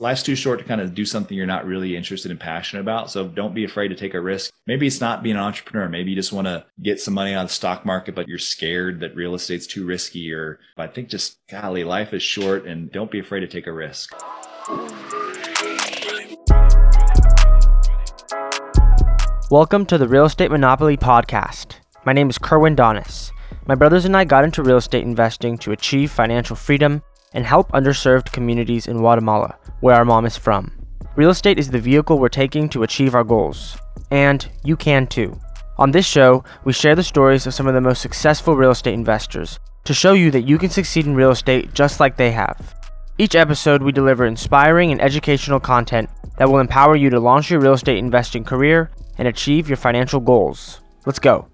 life's too short to kind of do something you're not really interested and passionate about. So don't be afraid to take a risk. Maybe it's not being an entrepreneur. Maybe you just want to get some money on the stock market, but you're scared that real estate's too risky. Or I think just, golly, life is short and don't be afraid to take a risk. Welcome to the Real Estate Monopoly Podcast. My name is Kerwin Donis. My brothers and I got into real estate investing to achieve financial freedom and help underserved communities in Guatemala, where our mom is from. Real estate is the vehicle we're taking to achieve our goals, and you can too. On this show, we share the stories of some of the most successful real estate investors to show you that you can succeed in real estate just like they have. Each episode, we deliver inspiring and educational content that will empower you to launch your real estate investing career and achieve your financial goals. Let's go.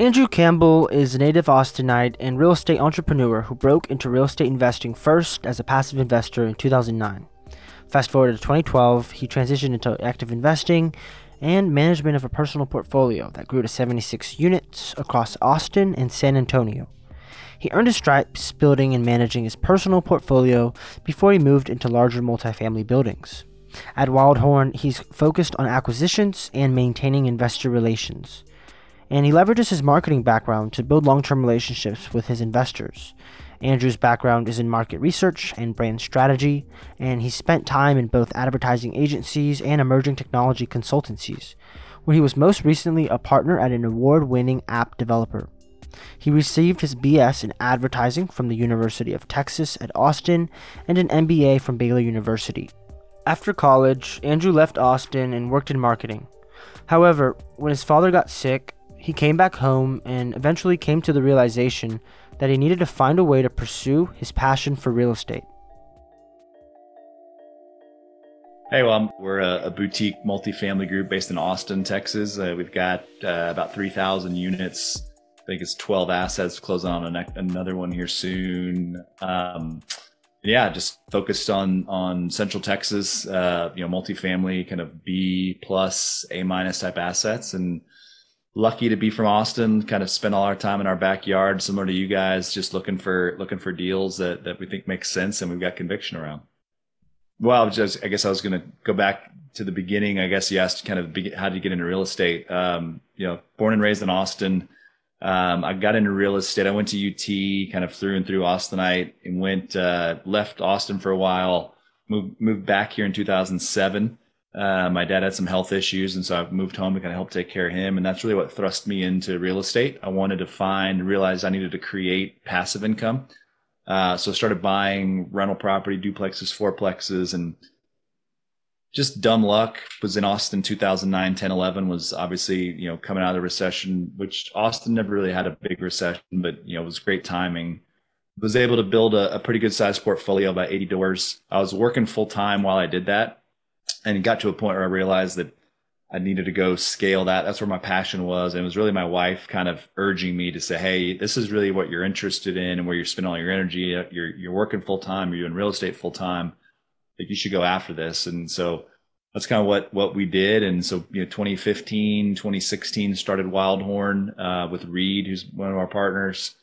Andrew Campbell is a native Austinite and real estate entrepreneur who broke into real estate investing first as a passive investor in 2009. Fast forward to 2012, he transitioned into active investing and management of a personal portfolio that grew to 76 units across Austin and San Antonio. He earned his stripes building and managing his personal portfolio before he moved into larger multifamily buildings. At Wildhorn, he's focused on acquisitions and maintaining investor relations and he leverages his marketing background to build long term relationships with his investors. Andrew's background is in market research and brand strategy, and he spent time in both advertising agencies and emerging technology consultancies, where he was most recently a partner at an award winning app developer. He received his BS in advertising from the University of Texas at Austin and an MBA from Baylor University. After college, Andrew left Austin and worked in marketing. However, when his father got sick, he came back home and eventually came to the realization that he needed to find a way to pursue his passion for real estate. Hey, well, we're a, a, boutique multifamily group based in Austin, Texas. Uh, we've got uh, about 3,000 units. I think it's 12 assets, closing on another one here soon. Um, yeah, just focused on on Central Texas, uh, you know, multifamily, kind of B plus, A minus type assets, and lucky to be from Austin, kind of spend all our time in our backyard, similar to you guys, just looking for looking for deals that that we think make sense and we've got conviction around. Well, I, just, I guess I was going to go back to the beginning. I guess you asked kind of how did you get into real estate? Um, you know, born and raised in Austin. Um, I got into real estate. I went to UT, kind of through and through Austinite, and went uh, left Austin for a while. Moved moved back here in 2007 uh, my dad had some health issues, and so I moved home to kind of help take care of him. And that's really what thrust me into real estate. I wanted to find, realize I needed to create passive income. Uh, so I started buying rental property, duplexes, fourplexes, and just dumb luck was in Austin 2009, 10, 11 was obviously, you know, coming out of the recession, which Austin never really had a big recession, but, you know, it was great timing. Was able to build a, a pretty good sized portfolio, about 80 doors. I was working full time while I did that and it got to a point where I realized that I needed to go scale that. That's where my passion was. And it was really my wife kind of urging me to say, Hey, this is really what you're interested in and where you're spending all your energy. You're, you're working full time. You're doing real estate full time. Like you should go after this. And so that's kind of what, what we did. And so, you know, 2015, 2016 started Wildhorn, uh, with Reed, who's one of our partners.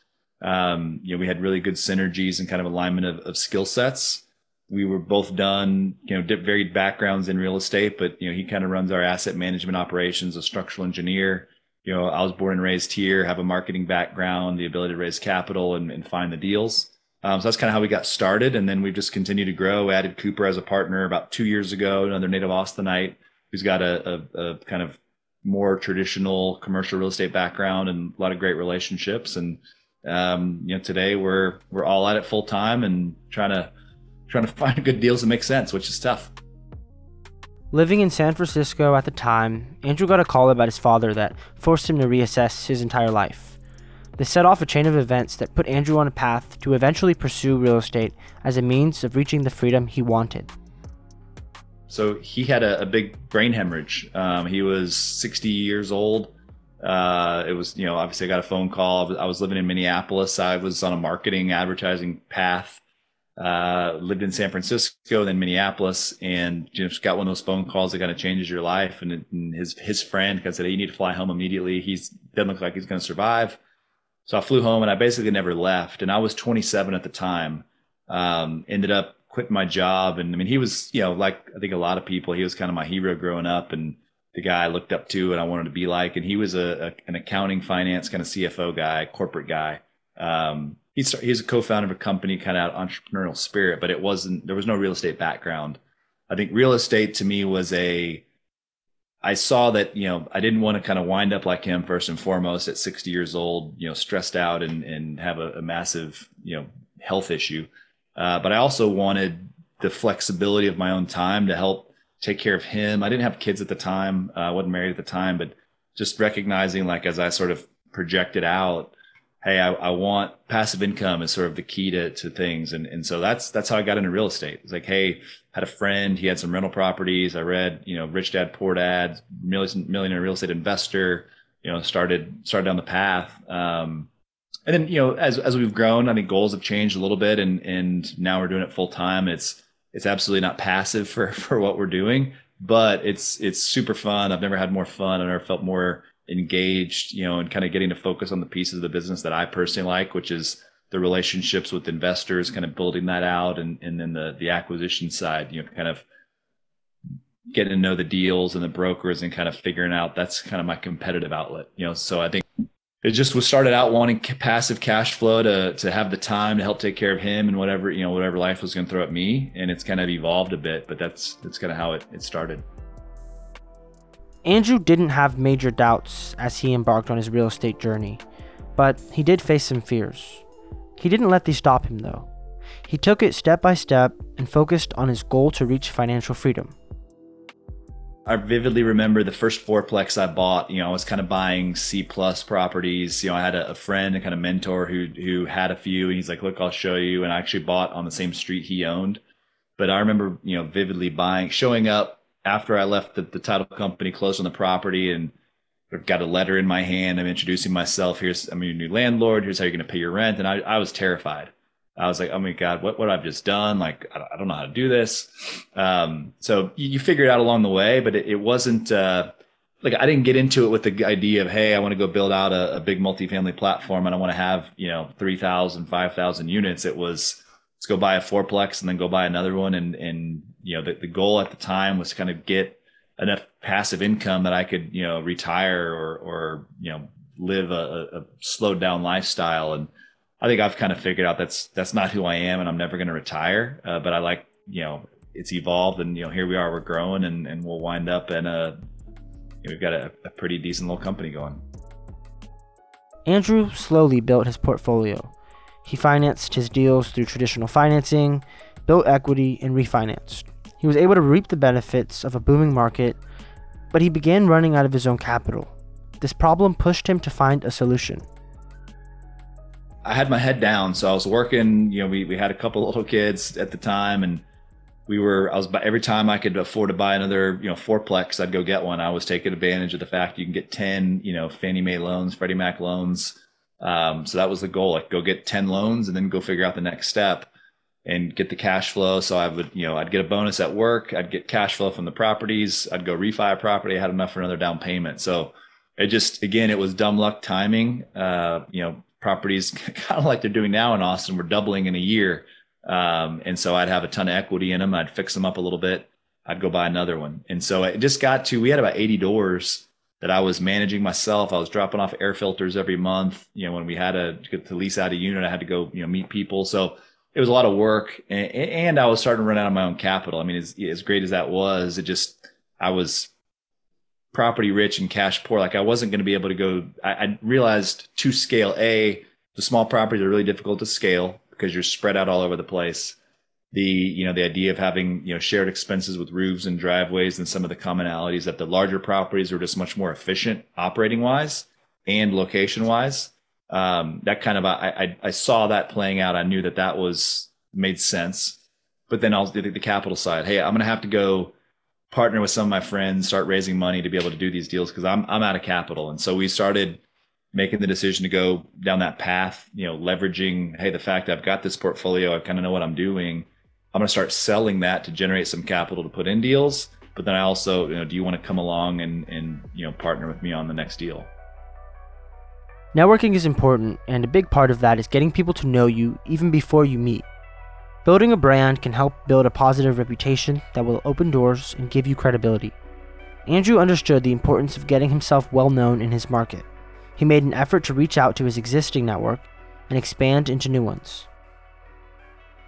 Um, you know, we had really good synergies and kind of alignment of, of skill sets we were both done, you know, dip varied backgrounds in real estate, but you know, he kind of runs our asset management operations, a structural engineer. You know, I was born and raised here, have a marketing background, the ability to raise capital and, and find the deals. Um, so that's kind of how we got started, and then we've just continued to grow. Added Cooper as a partner about two years ago, another native Austinite who's got a, a, a kind of more traditional commercial real estate background and a lot of great relationships. And um, you know, today we're we're all at it full time and trying to trying to find good deals that make sense, which is tough. Living in San Francisco at the time, Andrew got a call about his father that forced him to reassess his entire life. This set off a chain of events that put Andrew on a path to eventually pursue real estate as a means of reaching the freedom he wanted. So he had a, a big brain hemorrhage. Um, he was 60 years old. Uh, it was, you know, obviously I got a phone call. I was living in Minneapolis. I was on a marketing advertising path uh, lived in San Francisco, then Minneapolis, and just got one of those phone calls that kind of changes your life. And, and his his friend kind of said, "Hey, you need to fly home immediately. He's doesn't look like he's going to survive." So I flew home, and I basically never left. And I was 27 at the time. Um, ended up quitting my job. And I mean, he was, you know, like I think a lot of people, he was kind of my hero growing up and the guy I looked up to and I wanted to be like. And he was a, a an accounting, finance kind of CFO guy, corporate guy. Um, he's he's a co-founder of a company, kind of entrepreneurial spirit, but it wasn't. There was no real estate background. I think real estate to me was a. I saw that you know I didn't want to kind of wind up like him first and foremost at 60 years old, you know, stressed out and and have a, a massive you know health issue. Uh, but I also wanted the flexibility of my own time to help take care of him. I didn't have kids at the time. Uh, I wasn't married at the time, but just recognizing like as I sort of projected out, hey, I, I, want passive income is sort of the key to, to things. And, and so that's, that's how I got into real estate. It's like, hey, had a friend, he had some rental properties. I read, you know, Rich Dad, Poor Dad, millionaire real estate investor, you know, started, started down the path. Um, and then, you know, as, as we've grown, I think goals have changed a little bit and, and now we're doing it full time. It's, it's absolutely not passive for, for what we're doing, but it's, it's super fun. I've never had more fun. I've never felt more engaged, you know, and kind of getting to focus on the pieces of the business that I personally like, which is the relationships with investors, kind of building that out, and and then the the acquisition side, you know, kind of getting to know the deals and the brokers and kind of figuring out that's kind of my competitive outlet, you know. So I think it just was started out wanting passive cash flow to to have the time to help take care of him and whatever you know whatever life was going to throw at me, and it's kind of evolved a bit, but that's that's kind of how it it started. Andrew didn't have major doubts as he embarked on his real estate journey, but he did face some fears. He didn't let these stop him, though. He took it step by step and focused on his goal to reach financial freedom. I vividly remember the first fourplex I bought. You know, I was kind of buying C plus properties. You know, I had a, a, friend, a kind of mentor who who had a few, and he's like, "Look, I'll show you." And I actually bought on the same street he owned. But I remember, you know, vividly buying, showing up after I left the, the title company, closed on the property, and I've got a letter in my hand. I'm introducing myself. Here's I'm your new landlord. Here's how you're going to pay your rent. And I, I was terrified. I was like, oh my god, what what I've just done? Like I, I don't know how to do this. Um, so you, you, figure it out along the way, but it, it wasn't. Uh, like I didn't get into it with the idea of, hey, I want to go build out a, a big multifamily platform and I want to have, you know, 3,000, 5,000 units. It was, let's go buy a fourplex and then go buy another one. And, and, you know, the, the goal at the time was to kind of get enough passive income that I could, you know, retire or, or, you know, live a, a slowed down lifestyle. And I think I've kind of figured out that's, that's not who I am and I'm never going to retire. Uh, but I like, you know, it's evolved and, you know, here we are, we're growing and, and we'll wind up in a, we've got a, a pretty decent little company going. Andrew slowly built his portfolio he financed his deals through traditional financing, built equity, and refinanced. He was able to reap the benefits of a booming market, but he began running out of his own capital. This problem pushed him to find a solution. I had my head down, so I was working. You know, we, we had a couple little kids at the time, and we were. I was every time I could afford to buy another, you know, fourplex, I'd go get one. I was taking advantage of the fact you can get ten, you know, Fannie Mae loans, Freddie Mac loans um, so that was the goal, like go get 10 loans and then go figure out the next step and get the cash flow. So I would, you know, I'd get a bonus at work. I'd get cash flow from the properties. I'd go refi a property. I had enough for another down payment. So it just, again, it was dumb luck timing. Uh, you know, properties kind of like they're doing now in Austin, we're doubling in a year. Um, and so I'd have a ton of equity in them. I'd fix them up a little bit. I'd go buy another one. And so it just got to, we had about 80 doors that I was managing myself. I was dropping off air filters every month. You know, when we had to, to lease out a unit, I had to go, you know, meet people. So it was a lot of work and, and I was starting to run out of my own capital. I mean, as, as great as that was, it just, I was property rich and cash poor. Like I wasn't going to be able to go, I, I realized to scale a, the small properties are really difficult to scale because you're spread out all over the place the you know the idea of having you know shared expenses with roofs and driveways and some of the commonalities that the larger properties are just much more efficient operating wise and location wise um, that kind of I, I, I saw that playing out. I knew that that was made sense. But then i'll do the capital side. Hey i'm to have to go partner with some of my friends start raising money to be able to do these deals because i'm i'm out of capital. And so we started making the decision to go down that path you know leveraging hey the fact i've got this portfolio i kind of know what i'm doing I'm going to start selling that to generate some capital to put in deals. But then I also, you know, do you want to come along and, and, you know, partner with me on the next deal? Networking is important, and a big part of that is getting people to know you even before you meet. Building a brand can help build a positive reputation that will open doors and give you credibility. Andrew understood the importance of getting himself well known in his market. He made an effort to reach out to his existing network and expand into new ones.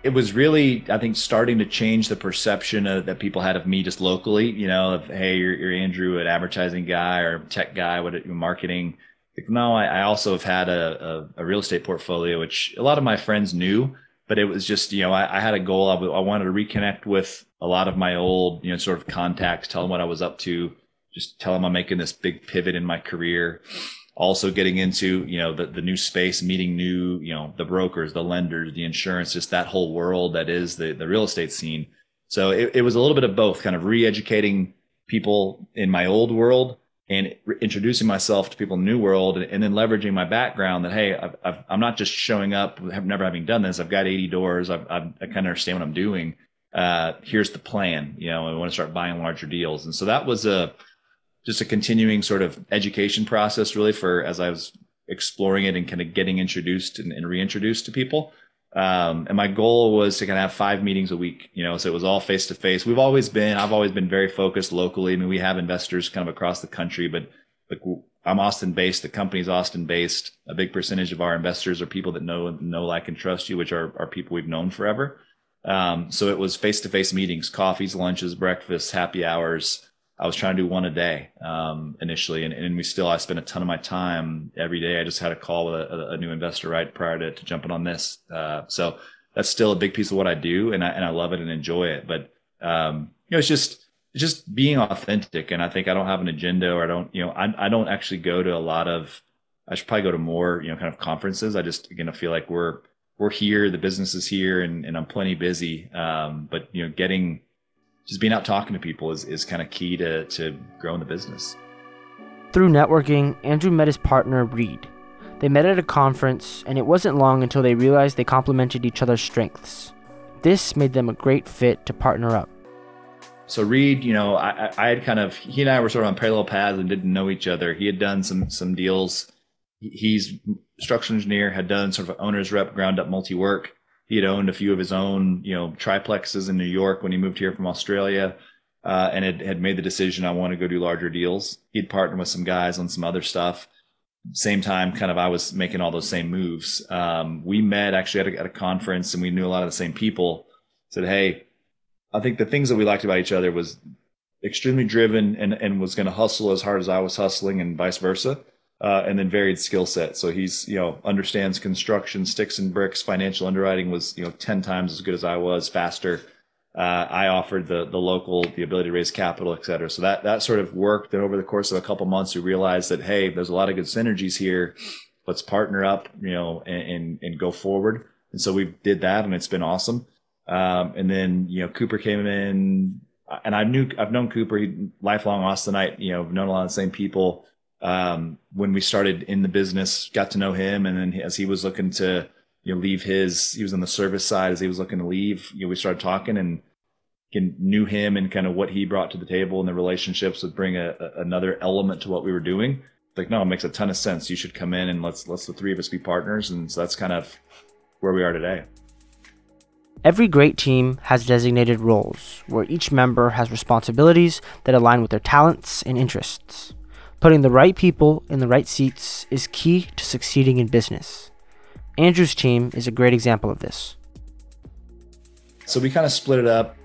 It was really, I think, starting to change the perception of, that people had of me just locally. You know, of hey, you're, you're Andrew, an advertising guy or tech guy, what marketing. Like, no, I, I, also have had a, a, a, real estate portfolio, which a lot of my friends knew, but it was just, you know, I, I had a goal. I, wanted to reconnect with a lot of my old, you know, sort of contacts, tell them what I was up to, just tell them I'm making this big pivot in my career also getting into you know the, the new space meeting new you know the brokers the lenders the insurance just that whole world that is the, the real estate scene. So it, it was a little bit of both kind of re-educating people in my old world and re- introducing myself to people in the new world and, and then leveraging my background that hey i am not just showing up have never having done this. I've got 80 doors. I've, I've, i kind of understand what i'm doing. Uh, here's the plan you know i want to start buying larger deals. And so that was a just a continuing sort of education process really for as I was exploring it and kind of getting introduced and, and reintroduced to people. Um, and my goal was to kind of have five meetings a week, you know, so it was all face to face. We've always been, I've always been very focused locally. I mean, we have investors kind of across the country, but like I'm Austin based. The company's Austin based. A big percentage of our investors are people that know, know, like, and trust you, which are, are people we've known forever. Um, so it was face to face meetings, coffees, lunches, breakfasts, happy hours, I was trying to do one a day um, initially, and, and we still I spent a ton of my time every day. I just had a call with a, a new investor right prior to, to jumping on this, uh, so that's still a big piece of what I do, and I and I love it and enjoy it. But um, you know, it's just it's just being authentic, and I think I don't have an agenda, or I don't you know I I don't actually go to a lot of I should probably go to more you know kind of conferences. I just again I feel like we're we're here, the business is here, and and I'm plenty busy. Um, but you know, getting just being out talking to people is, is kind of key to, to growing the business. Through networking, Andrew met his partner, Reed. They met at a conference, and it wasn't long until they realized they complemented each other's strengths. This made them a great fit to partner up. So Reed, you know, I, I had kind of he and I were sort of on parallel paths and didn't know each other. He had done some some deals. He's structural engineer, had done sort of owner's rep, ground up multi work he had owned a few of his own, you know, triplexes in New York when he moved here from Australia, uh, and had, had made the decision I want to go do larger deals. He'd partnered with some guys on some other stuff. Same time, kind of, I was making all those same moves. Um, we met actually at a, at a conference, and we knew a lot of the same people. Said, hey, I think the things that we liked about each other was extremely driven and, and was going to hustle as hard as I was hustling, and vice versa uh, and then varied skill set. So he's, you know, understands construction, sticks and bricks, financial underwriting was, you know, 10 times as good as I was, faster. Uh, I offered the the local the ability to raise capital, et cetera. So that that sort of worked. And over the course of a couple months, we realized that hey, there's a lot of good synergies here. Let's partner up, you know, and and, and go forward. And so we did that, and it's been awesome. Um, and then you know, Cooper came in, and I knew I've known Cooper, he, lifelong Austinite. You know, known a lot of the same people um, when we started in the business, got to know him, and then as he was looking to you know leave his, he was on the service side as he was looking to leave. You know, we started talking and knew him and kind of what he brought to the table and the relationships would bring a, a, another element to what we were doing. Like, no, it makes a ton of sense. You should come in and let's let's the three of us be partners, and so that's kind of where we are today. Every great team has designated roles where each member has responsibilities that align with their talents and interests. Putting the right people in the right seats is key to succeeding in business. Andrew's team is a great example of this. So we kind of split it up.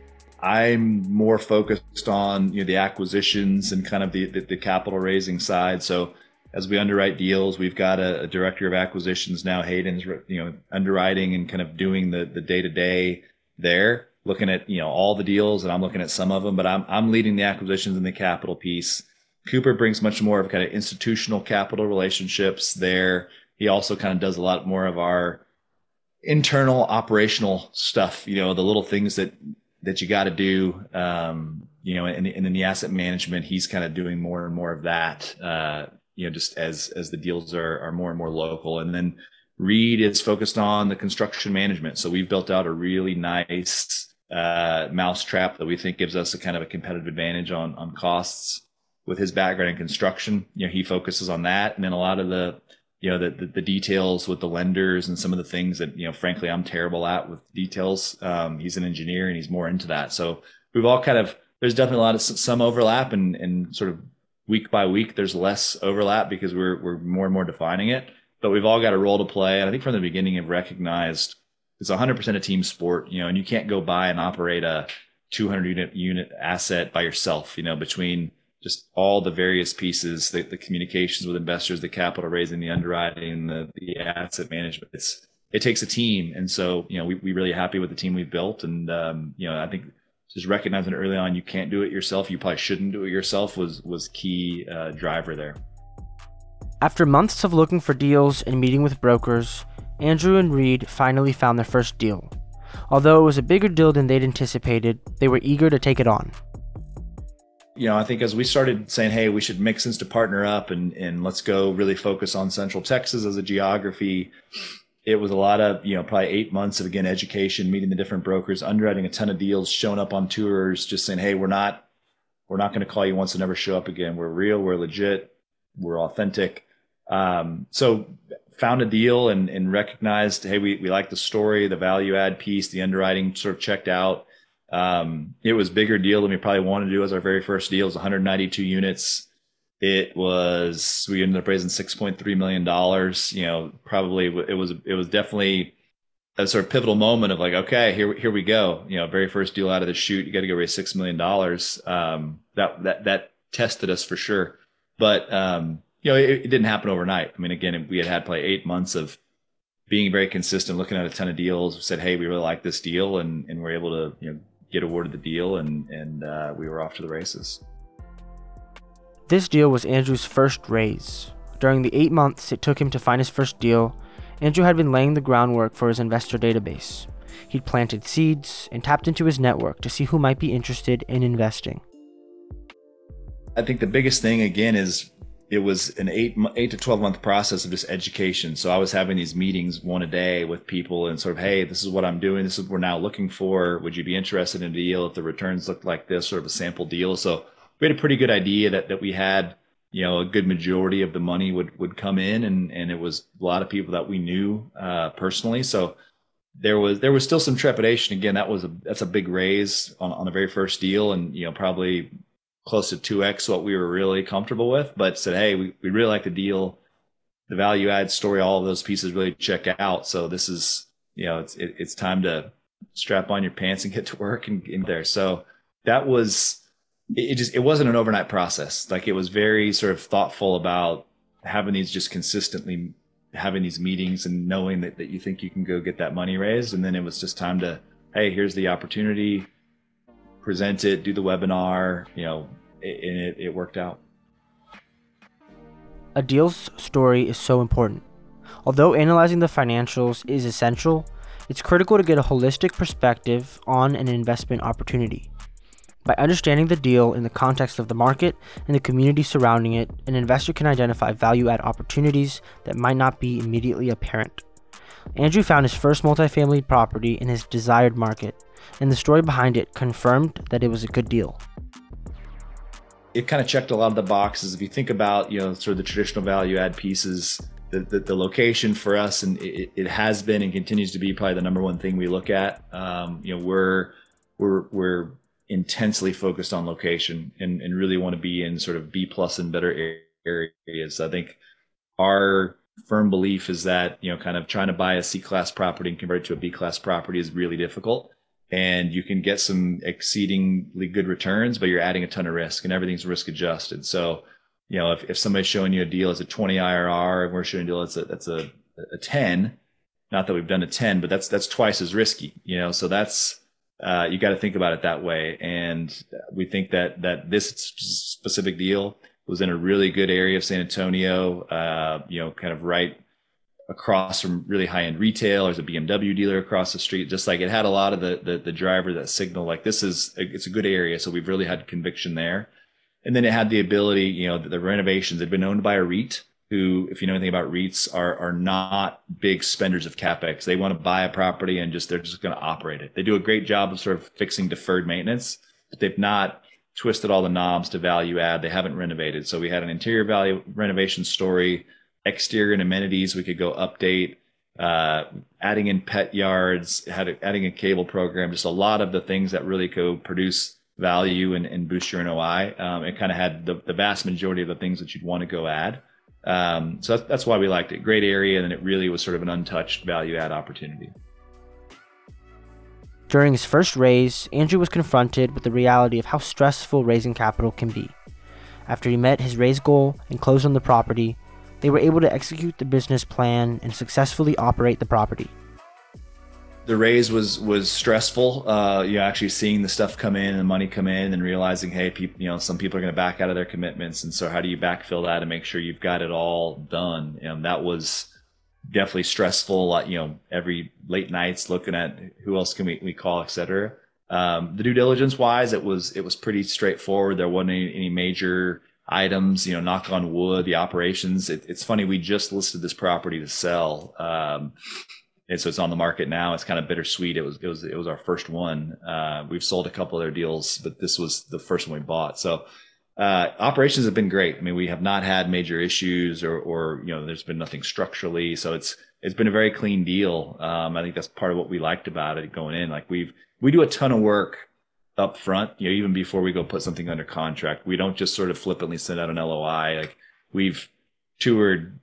I'm more focused on you know the acquisitions and kind of the, the, the capital raising side. So as we underwrite deals, we've got a, a, director of acquisitions now. Hayden's you know underwriting and kind of doing the the day to day there, looking at you know all the deals, and I'm looking at some of them. But I'm I'm leading the acquisitions and the capital piece. Cooper brings much more of kind of institutional capital relationships there. He also kind of does a lot more of our internal operational stuff, you know, the little things that that you got to do, um, you know, and, and then the asset management, he's kind of doing more and more of that, uh, you know, just as as the deals are are more and more local. And then Reed is focused on the construction management. So we've built out a really nice uh, mousetrap that we think gives us a kind of a competitive advantage on on costs with his background in construction, you know, he focuses on that. And then a lot of the you know the, the, the details with the lenders and some of the things that you know frankly I'm terrible at with details. Um, he's an engineer and he's more into that. So we've all kind of there's definitely a lot of some overlap and and sort of week by week there's less overlap because we're we're more and more defining it. But we've all got a role to play, and I think from the beginning have recognized it's 100% a team sport, you know, and you can't go buy and operate a 200 unit unit asset by yourself, you know, between just all the various pieces, the, the communications with investors, the capital raising, the underwriting, the, the asset management. It's, it takes a team. And so, you know, we, we really happy with the team we've built. And, um, you know, I think just recognizing early on, you can't do it yourself. You probably shouldn't do it yourself was, was key uh, driver there. After months of looking for deals and meeting with brokers, Andrew and Reed finally found their first deal. Although it was a bigger deal than they'd anticipated, they were eager to take it on you know, I think as we started saying, hey, we should make sense to partner up and and let's go really focus on Central Texas as a geography. It was a lot of, you know, probably eight months of again education, meeting the different brokers, underwriting a ton of deals, showing up on tours, just saying, hey, we're not we're not going to call you once and never show up again. We're real, we're legit, we're authentic. Um, so found a deal and, and recognized, hey, we, we like the story, the value add piece, the underwriting sort of checked out. Um, it was bigger deal than we probably wanted to do as our very first deal. It was 192 units. It was we ended up raising 6.3 million dollars. You know, probably it was it was definitely a sort of pivotal moment of like, okay, here here we go. You know, very first deal out of the chute, you got to go raise six million dollars. Um, that that that tested us for sure, but um, you know, it, it didn't happen overnight. I mean, again, we had had probably eight months of being very consistent, looking at a ton of deals. We said, hey, we really like this deal, and and we're able to you know get awarded the deal, and and uh, we were off to the races. This deal was Andrew's first raise. During the eight months it took him to find his first deal, Andrew had been laying the groundwork for his investor database. He'd planted seeds and tapped into his network to see who might be interested in investing. I think the biggest thing again is it was an eight eight to twelve month process of just education. So I was having these meetings one a day with people and sort of, hey, this is what I'm doing. This is what we're now looking for. Would you be interested in a deal if the returns looked like this, sort of a sample deal? So we had a pretty good idea that that we had, you know, a good majority of the money would would come in, and and it was a lot of people that we knew uh, personally. So there was there was still some trepidation. Again, that was a that's a big raise on on the very first deal, and you know probably close to 2x what we were really comfortable with, but said, hey, we, we really like the deal. The value add story, all of those pieces really check out. So this is, you know, it's it, it's time to strap on your pants and get to work and in there. So that was it, just it wasn't an overnight process. Like it was very sort of thoughtful about having these just consistently having these meetings and knowing that, that you think you can go get that money raised. And then it was just time to, hey, here's the opportunity present it, do the webinar, you know, and it, it worked out. A deal's story is so important. Although analyzing the financials is essential, it's critical to get a holistic perspective on an investment opportunity. By understanding the deal in the context of the market and the community surrounding it, an investor can identify value add opportunities that might not be immediately apparent. Andrew found his first multifamily property in his desired market, and the story behind it confirmed that it was a good deal. It kind of checked a lot of the boxes. If you think about, you know, sort of the traditional value add pieces, the, the, the location for us, and it, it, has been and continues to be probably the number one thing we look at. Um, you know, we're we're we're intensely focused on location and, and really want to be in sort of B plus and better areas. I think our firm belief is that you know kind of trying to buy a C class property and convert it to a B class property is really difficult and you can get some exceedingly good returns, but you're adding a ton of risk and everything's risk adjusted. So, you know, if, if somebody's showing you a deal as a 20 IRR and we're showing a deal that's a, that's a, a 10, not that we've done a 10, but that's, that's twice as risky, you know, so that's, uh, you got to think about it that way. And we think that, that this specific deal was in a really good area of San Antonio, uh, you know, kind of right across from really high end retail. There's a BMW dealer across the street. Just like it had a lot of the the, the driver that signal like this is it's a good area. So we've really had conviction there. And then it had the ability, you know, the, the renovations had been owned by a REIT who, if you know anything about REITs, are are not big spenders of capex. They want to buy a property and just they're just going to operate it. They do a great job of sort of fixing deferred maintenance, but they've not twisted all the knobs to value add. They haven't renovated. So we had an interior value renovation story exterior and amenities we could go update uh, adding in pet yards, had, adding a cable program, just a lot of the things that really go produce value and, and boost your NOI. Um, it kind of had the, the, vast majority of the things that you'd want to go add. Um, so that's, that's why we liked it. Great area, and it really was sort of an untouched value add opportunity. During his first raise, Andrew was confronted with the reality of how stressful raising capital can be. After he met his raise goal and closed on the property, they were able to execute the business plan and successfully operate the property. The raise was was stressful. Uh, you know, actually seeing the stuff come in and the money come in, and realizing, hey, people, you know, some people are going to back out of their commitments, and so how do you backfill that and make sure you've got it all done? And that was definitely stressful. You know, every late nights looking at who else can we, we call, et cetera. Um, the due diligence wise, it was it was pretty straightforward. There wasn't any, any major items, you know, knock on wood, the operations. It, it's funny, we just listed this property to sell. Um, and so it's on the market now. It's kind of bittersweet. It was, it was, it was our first one. Uh, we've sold a couple other deals, but this was the first one we bought. So, uh, operations have been great. I mean, we have not had major issues or, or, you know, there's been nothing structurally. So it's, it's been a very clean deal. Um, I think that's part of what we liked about it going in. Like we've, we do a ton of work up front, you know, even before we go put something under contract. We don't just sort of flippantly send out an LOI. Like we've toured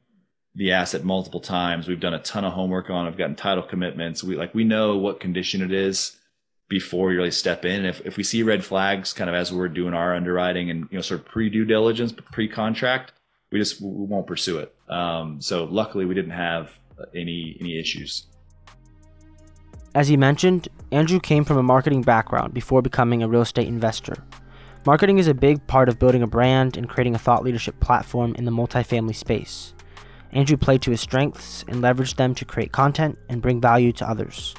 the asset multiple times. We've done a ton of homework on. I've gotten title commitments. We like we know what condition it is before we really step in. If if we see red flags, kind of as we're doing our underwriting and you know sort of pre due diligence, pre contract, we just we won't pursue it. Um, so luckily, we didn't have any any issues. As he mentioned, Andrew came from a marketing background before becoming a real estate investor. Marketing is a big part of building a brand and creating a thought leadership platform in the multifamily space. Andrew played to his strengths and leveraged them to create content and bring value to others.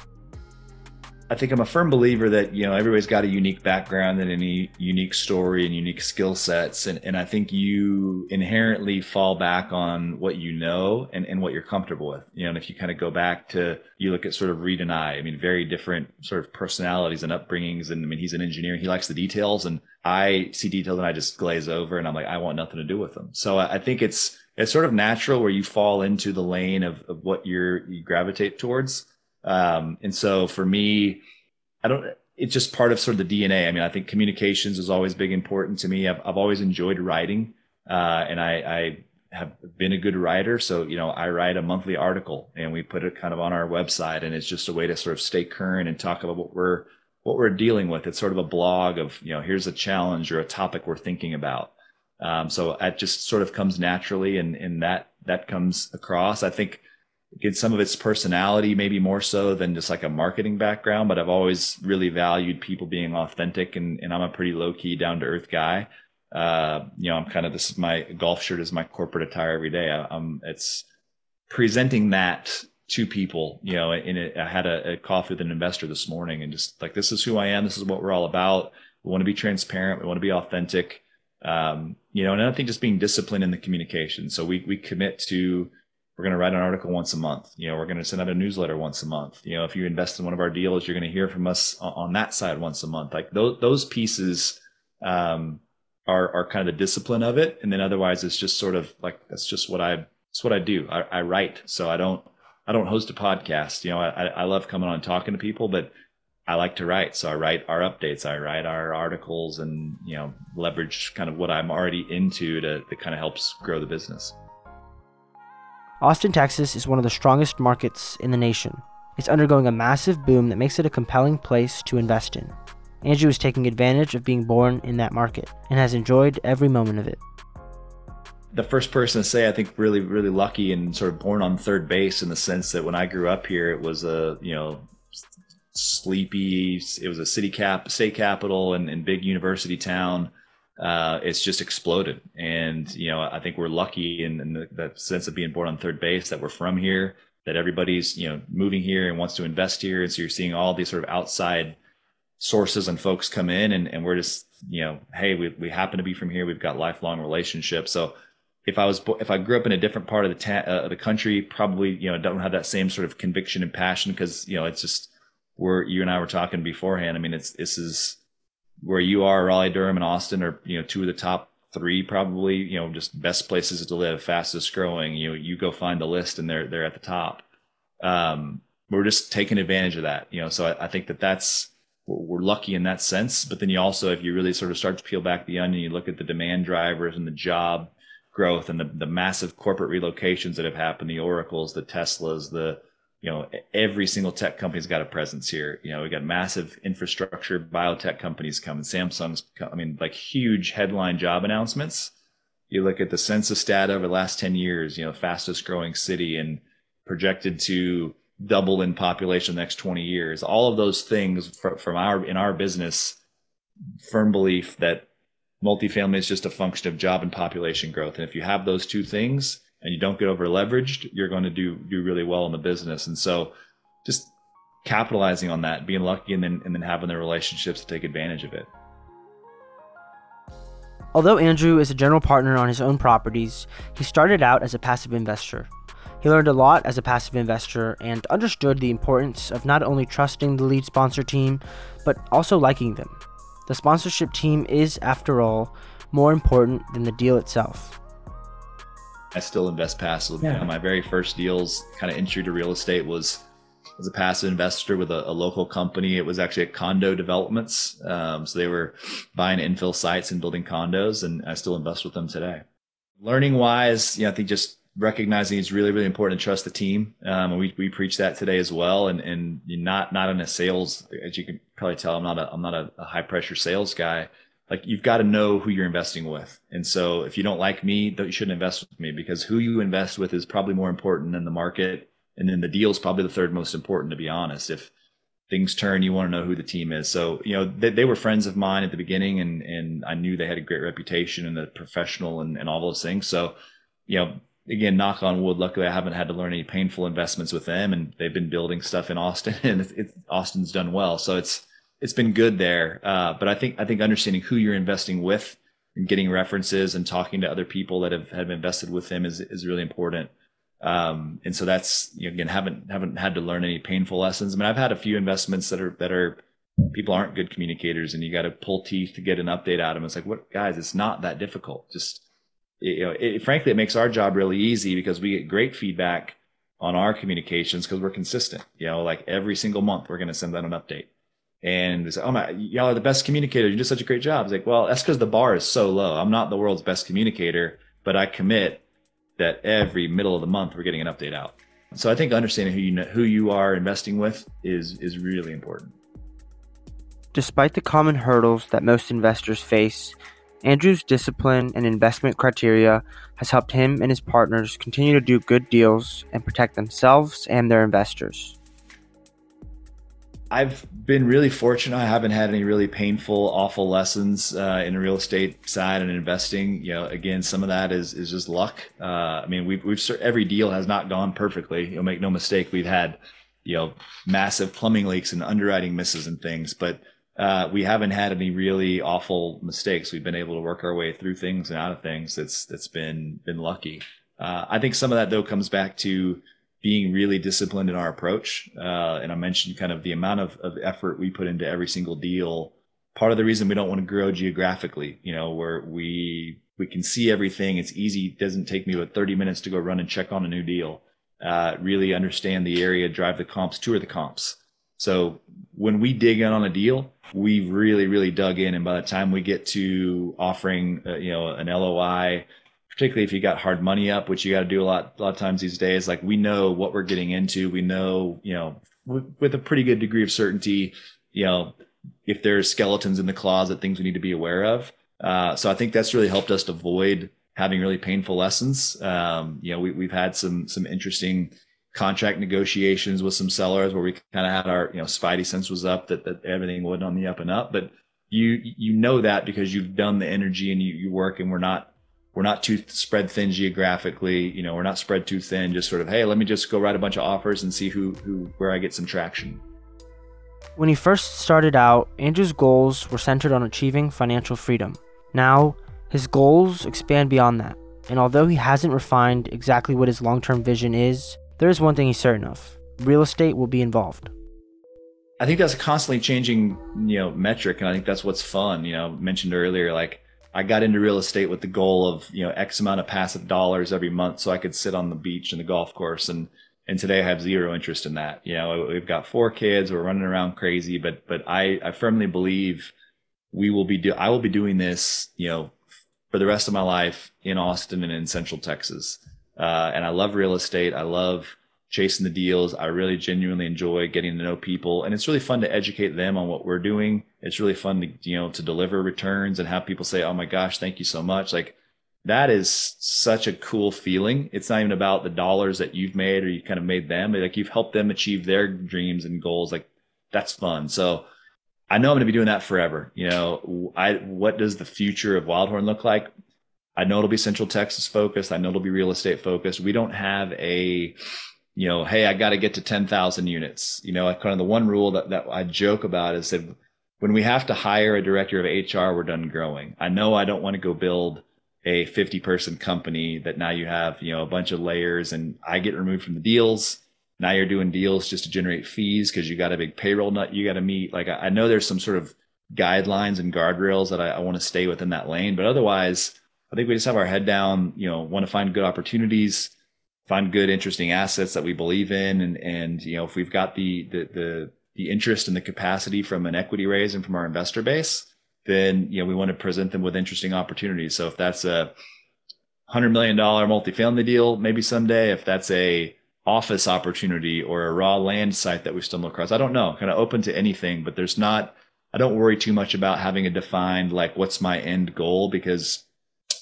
I think I'm a firm believer that you know everybody's got a unique background and any unique story and unique skill sets, and and I think you inherently fall back on what you know and and what you're comfortable with. You know, and if you kind of go back to you look at sort of Reed and I, I mean, very different sort of personalities and upbringings, and I mean, he's an engineer, he likes the details, and I see details and I just glaze over, and I'm like, I want nothing to do with them. So I, I think it's it's sort of natural where you fall into the lane of, of what you're you gravitate towards um, and so for me, I don't, it's just part of sort of the DNA. I mean, I think communications is always big important to me. I've, I've always enjoyed writing, uh, and I, I have been a good writer. So, you know, I write a monthly article and we put it kind of on our website and it's just a way to sort of stay current and talk about what we're, what we're dealing with. It's sort of a blog of, you know, here's a challenge or a topic we're thinking about. Um, so it just sort of comes naturally and, and that, that comes across. I think get some of its personality, maybe more so than just like a marketing background. But I've always really valued people being authentic, and, and I'm a pretty low key, down to earth guy. Uh, you know, I'm kind of this is my golf shirt is my corporate attire every day. I, am it's presenting that to people. You know, and it, I had a, a coffee with an investor this morning, and just like this is who I am. This is what we're all about. We want to be transparent. We want to be authentic. Um, you know, and I think just being disciplined in the communication. So we we commit to we're going to write an article once a month. You know, we're going to send out a newsletter once a month. You know, if you invest in one of our deals, you're going to hear from us on, that side once a month. Like those, those pieces, um, are, are kind of the discipline of it. And then otherwise it's just sort of like, that's just what I, it's what I do. I, I write. So I don't, I don't host a podcast. You know, I, I love coming on talking to people, but I like to write. So I write our updates, I write our articles and, you know, leverage kind of what I'm already into to, that kind of helps grow the business. Austin, Texas is one of the strongest markets in the nation. It's undergoing a massive boom that makes it a compelling place to invest in. Andrew is taking advantage of being born in that market and has enjoyed every moment of it. The first person to say, I think, really, really lucky and sort of born on third base in the sense that when I grew up here, it was a, you know, sleepy, it was a city cap, state capital and, and big university town uh, it's just exploded. And, you know, I think we're lucky in, in the, the, sense of being born on third base that we're from here, that everybody's, you know, moving here and wants to invest here. And so you're seeing all these sort of outside sources and folks come in and, and we're just, you know, hey, we, we happen to be from here. We've got lifelong relationships. So if I was, if I grew up in a different part of the, ta- uh, the country, probably, you know, don't have that same sort of conviction and passion because, you know, it's just, we're, you and I were talking beforehand. I mean, it's, this is, where you are, Raleigh, Durham, and Austin are you know two of the top three probably, you know, just best places to live, fastest growing. You know, you go find the list and they're they're at the top. Um, we're just taking advantage of that, you know. So I, I think that that's we're lucky in that sense. But then you also, if you really sort of start to peel back the onion, you look at the demand drivers and the job growth and the, the massive corporate relocations that have happened, the Oracles, the Teslas, the you know, every single tech company's got a presence here. You know, we got massive infrastructure, biotech companies coming, Samsung's, come, I mean, like huge headline job announcements. You look at the census data over the last 10 years, you know, fastest growing city and projected to double in population the next 20 years. All of those things from our, in our business, firm belief that multifamily is just a function of job and population growth. And if you have those two things, and you don't get over leveraged, you're going to do do really well in the business. And so just capitalizing on that, being lucky and then and then having the relationships to take advantage of it. Although Andrew is a general partner on his own properties, he started out as a passive investor. He learned a lot as a passive investor and understood the importance of not only trusting the lead sponsor team, but also liking them. The sponsorship team is, after all, more important than the deal itself. I still invest passively. Yeah. My very first deals, kind of entry to real estate, was as a passive investor with a, a local company. It was actually at condo developments. Um, so they were buying infill sites and building condos, and I still invest with them today. Learning wise, you know, I think just recognizing it's really, really important to trust the team. Um, and we, we preach that today as well. And, and not, not in a sales, as you can probably tell, I'm not a, I'm not a, a high pressure sales guy like you've got to know who you're investing with. And so if you don't like me, you shouldn't invest with me because who you invest with is probably more important than the market. And then the deal is probably the third most important, to be honest. If things turn, you want to know who the team is. So, you know, they, they were friends of mine at the beginning and, and I knew they had a great reputation and the professional and, and all those things. So, you know, again, knock on wood, luckily I haven't had to learn any painful investments with them and they've been building stuff in Austin and it's, it's Austin's done well. So it's, it's been good there. Uh, but I think I think understanding who you're investing with and getting references and talking to other people that have, have invested with them is is really important. Um, and so that's you know, again haven't haven't had to learn any painful lessons. I mean, I've had a few investments that are that are people aren't good communicators, and you got to pull teeth to get an update out of them. It's like, what guys? It's not that difficult. Just you know, it, frankly, it makes our job really easy because we get great feedback on our communications because we're consistent. You know, like every single month we're going to send out an update and it's like, oh my, y'all are the best communicators. You do such a great job. It's like, well, that's because the bar is so low. I'm not the world's best communicator, but I commit that every middle of the month we're getting an update out. So I think understanding who you know, who you are investing with is is really important. Despite the common hurdles that most investors face, Andrew's discipline and investment criteria has helped him and his partners continue to do good deals and protect themselves and their investors. I've been really fortunate. I haven't had any really painful, awful lessons uh, in the real estate side and investing. You know, again, some of that is is just luck. Uh, I mean, we've we've every deal has not gone perfectly. You'll make no mistake. We've had you know massive plumbing leaks and underwriting misses and things, but uh, we haven't had any really awful mistakes. We've been able to work our way through things and out of things. That's that's been been lucky. Uh, I think some of that though comes back to being really disciplined in our approach. Uh, and I mentioned kind of the amount of, of effort we put into every single deal. Part of the reason we don't want to grow geographically, you know, where we we can see everything. It's easy. It doesn't take me but 30 minutes to go run and check on a new deal. Uh, really understand the area, drive the comps, tour the comps. So when we dig in on a deal, we really, really dug in. And by the time we get to offering, uh, you know, an LOI, particularly if you got hard money up, which you got to do a lot, a lot of times these days. Like we know what we're getting into. We know, you know, w- with a pretty good degree of certainty, you know, if there's skeletons in the closet, things we need to be aware of. Uh, so I think that's really helped us avoid having really painful lessons. Um, you know, we, we've had some some interesting contract negotiations with some sellers where we kind of had our you know spidey sense was up that that everything wasn't on the up and up, but you you know that because you've done the energy and you, you work and we're not we're not too spread thin geographically. You know, we're not spread too thin. Just sort of, hey, let me just go write a bunch of offers and see who who where I get some traction. When he first started out, Andrew's goals were centered on achieving financial freedom. Now, his goals expand beyond that. And although he hasn't refined exactly what his long term vision is, there is one thing he's certain of real estate will be involved. I think that's a constantly changing, you know, metric. And I think that's what's fun. You know, mentioned earlier, like I got into real estate with the goal of, you know, X amount of passive dollars every month so I could sit on the beach and the golf course. And, and today I have zero interest in that. You know, we've got four kids, we're running around crazy, but, but I, I firmly believe we will be, do, I will be doing this, you know, for the rest of my life in Austin and in central Texas. Uh, and I love real estate. I love, chasing the deals. I really genuinely enjoy getting to know people and it's really fun to educate them on what we're doing. It's really fun to, you know, to deliver returns and have people say, Oh my gosh, thank you so much. Like that is such a cool feeling. It's not even about the dollars that you've made or you kind of made them, like you've helped them achieve their dreams and goals. Like that's fun. So I know I'm going to be doing that forever. You know, I, what does the future of Wildhorn look like? I know it'll be Central Texas focused. I know it'll be real estate focused. We don't have a, you know, hey, I got to get to 10,000 units. You know, kind of the one rule that, that I joke about is that when we have to hire a director of HR, we're done growing. I know I don't want to go build a 50 person company that now you have, you know, a bunch of layers and I get removed from the deals. Now you're doing deals just to generate fees because you got a big payroll nut you got to meet. Like I, I, know there's some sort of guidelines and guardrails that I, I want to stay within that lane, but otherwise, I think we just have our head down, you know, want to find good opportunities find good, interesting assets that we believe in, and and you know if we've got the the the, the interest and the capacity from an equity raise and from our investor base, then you know we want to present them with interesting opportunities. So if that's a hundred million dollar multifamily deal, maybe someday. If that's a office opportunity or a raw land site that we stumble across, I don't know. Kind of open to anything, but there's not. I don't worry too much about having a defined like what's my end goal because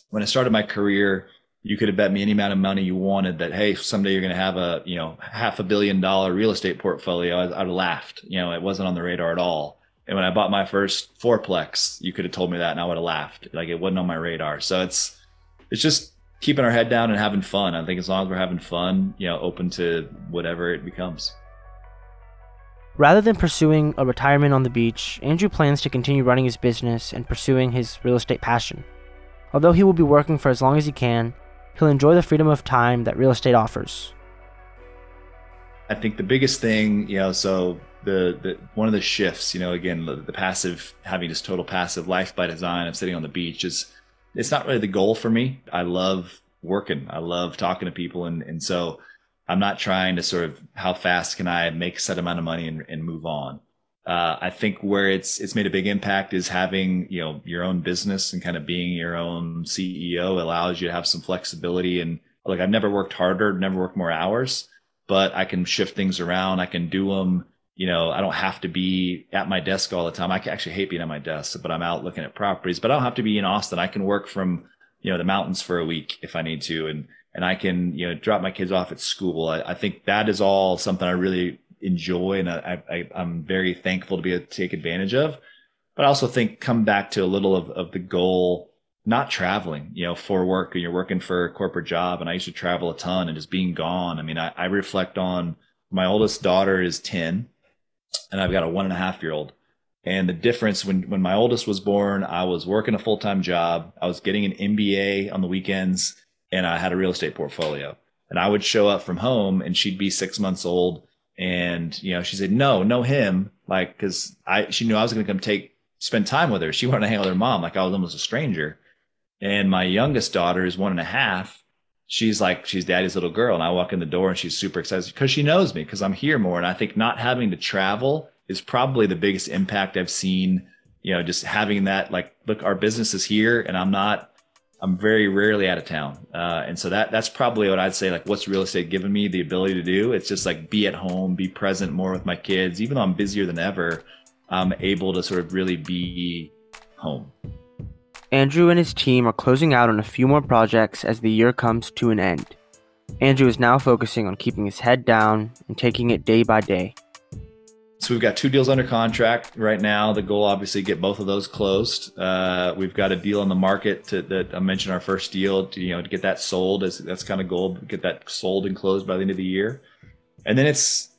when I started my career you could have bet me any amount of money you wanted that hey someday you're going to have a you know half a billion dollar real estate portfolio I, have laughed. You know it wasn't on the radar at all. And when i bought my first fourplex you could have told me that and i would have laughed. Like it wasn't on my radar. So it's it's just keeping our head down and having fun. I think as long as we're having fun you know open to whatever it becomes. Rather than pursuing a retirement on the beach, Andrew plans to continue running his business and pursuing his real estate passion. Although he will be working for as long as he can, he'll enjoy the freedom of time that real estate offers. I think the biggest thing, you know, so the, the one of the shifts, you know, again, the, the passive having this total passive life by design of sitting on the beach is it's not really the goal for me. I love working. I love talking to people and and so I'm not trying to sort of how fast can I make a set amount of money and, and move on. Uh, I think where it's it's made a big impact is having you know your own business and kind of being your own CEO allows you to have some flexibility and like I've never worked harder, never worked more hours, but I can shift things around. I can do them. You know, I don't have to be at my desk all the time. I actually hate being at my desk, but I'm out looking at properties. But I don't have to be in Austin. I can work from you know the mountains for a week if I need to, and and I can you know drop my kids off at school. I, I think that is all something I really enjoy and I, I, I'm very thankful to be able to take advantage of. But I also think come back to a little of, of the goal, not traveling, you know, for work and you're working for a corporate job. And I used to travel a ton and just being gone. I mean, I, I reflect on my oldest daughter is 10 and I've got a one and a half year old. And the difference when, when my oldest was born, I was working a full time job. I was getting an MBA on the weekends and I had a real estate portfolio. And I would show up from home and she'd be six months old and you know she said no no him. Like because i she knew i was going to come take spend time with her. She wanted to hang out with her mom like i was almost a stranger. And my youngest daughter is one and a half. She's like she's daddy's little girl. And i walk in the door and she's super excited because she knows me because i'm here more. And i think not having to travel is probably the biggest impact i've seen you know just having that like look our business is here and i'm not I'm very rarely out of town. Uh, and so that that's probably what I'd say, like what's real estate given me the ability to do. It's just like be at home, be present more with my kids. Even though I'm busier than ever, I'm able to sort of really be home. Andrew and his team are closing out on a few more projects as the year comes to an end. Andrew is now focusing on keeping his head down and taking it day by day. So we've got two deals under contract right now. The goal, obviously, get both of those closed. Uh, we've got a deal on the market to, that I mentioned our first deal to you know to get that sold. As that's kind of goal, get that sold and closed by the end of the year. And then it's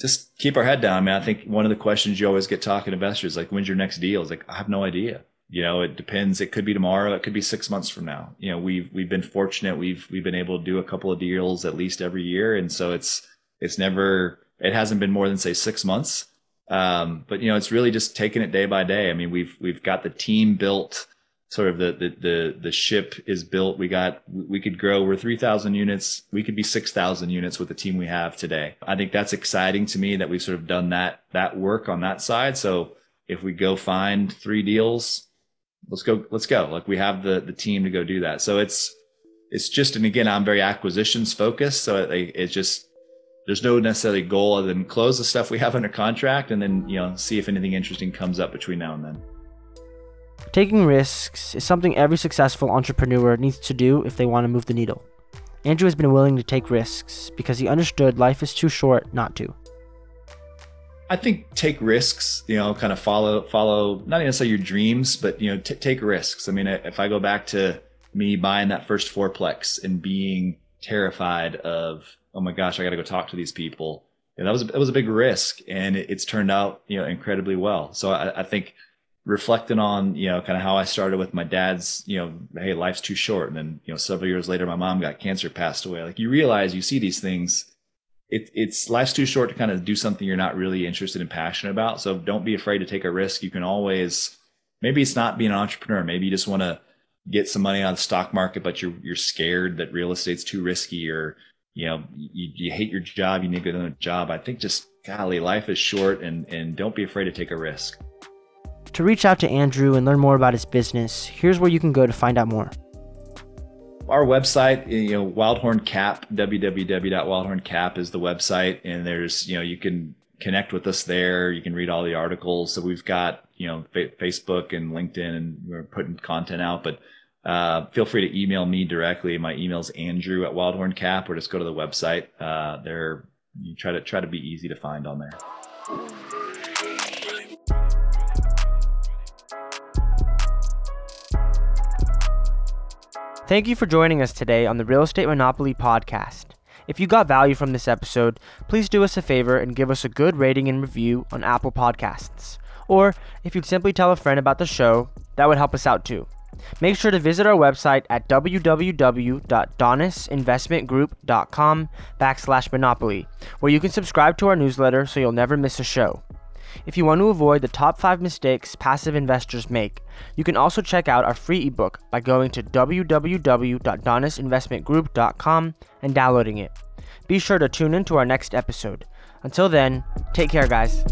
just keep our head down. I mean, I think one of the questions you always get talking to investors like, when's your next deal? It's like I have no idea. You know, it depends. It could be tomorrow. It could be six months from now. You know, we've we've been fortunate. We've we've been able to do a couple of deals at least every year, and so it's it's never it hasn't been more than say six months um, but you know, it's really just taking it day by day. I mean, we've we've got the team built sort of the, the the the ship is built. We got we could grow. We're three thousand units. We could be six thousand units with the team we have today. I think that's exciting to me that we've sort of done that that work on that side. So if we go find three deals, let's go let's go. Like we have the the team to go do that. So it's it's just and again I'm very acquisitions focused. So it, it's just there's no necessarily goal other than close the stuff we have under contract and then you know see if anything interesting comes up between now and then. Taking risks is something every successful entrepreneur needs to do if they want to move the needle. Andrew has been willing to take risks because he understood life is too short not to. I think take risks, you know, kind of follow, follow, not necessarily your dreams, but, you know, t- take risks. I mean, if I go back to me buying that first fourplex and being terrified of, oh my gosh, I got to go talk to these people. And that was, that was a big risk and it, it's turned out, you know, incredibly well. So I, I think, reflecting on you know kind of how I started with my dad's you know hey life's too short. And then you know several years later my mom got cancer passed away. Like you realize you see these things it, it's life's too short to kind of do something you're not really interested and passionate about. So don't be afraid to take a risk. You can always maybe it's not being an entrepreneur. Maybe you just want to get some money on the stock market but you're you're scared that real estate's too risky or you know you, you hate your job you need to get another job i think just golly life is short and and don't be afraid to take a risk to reach out to Andrew and learn more about his business, here's where you can go to find out more. Our website, you know, Wildhorn Cap, www.wildhorncap is the website, and there's, you know, you can connect with us there. You can read all the articles. So we've got, you know, Facebook and LinkedIn, and we're putting content out. But uh, feel free to email me directly. My email is Andrew at Wildhorn Cap, or just go to the website. Uh, there, you try to try to be easy to find on there. Thank you for joining us today on the Real Estate Monopoly podcast. If you got value from this episode, please do us a favor and give us a good rating and review on Apple Podcasts. Or if you'd simply tell a friend about the show, that would help us out too. Make sure to visit our website at www.donisinvestmentgroup.com backslash monopoly, where you can subscribe to our newsletter so you'll never miss a show. If you want to avoid the top 5 mistakes passive investors make, you can also check out our free ebook by going to www.donisinvestmentgroup.com and downloading it. Be sure to tune in to our next episode. Until then, take care, guys.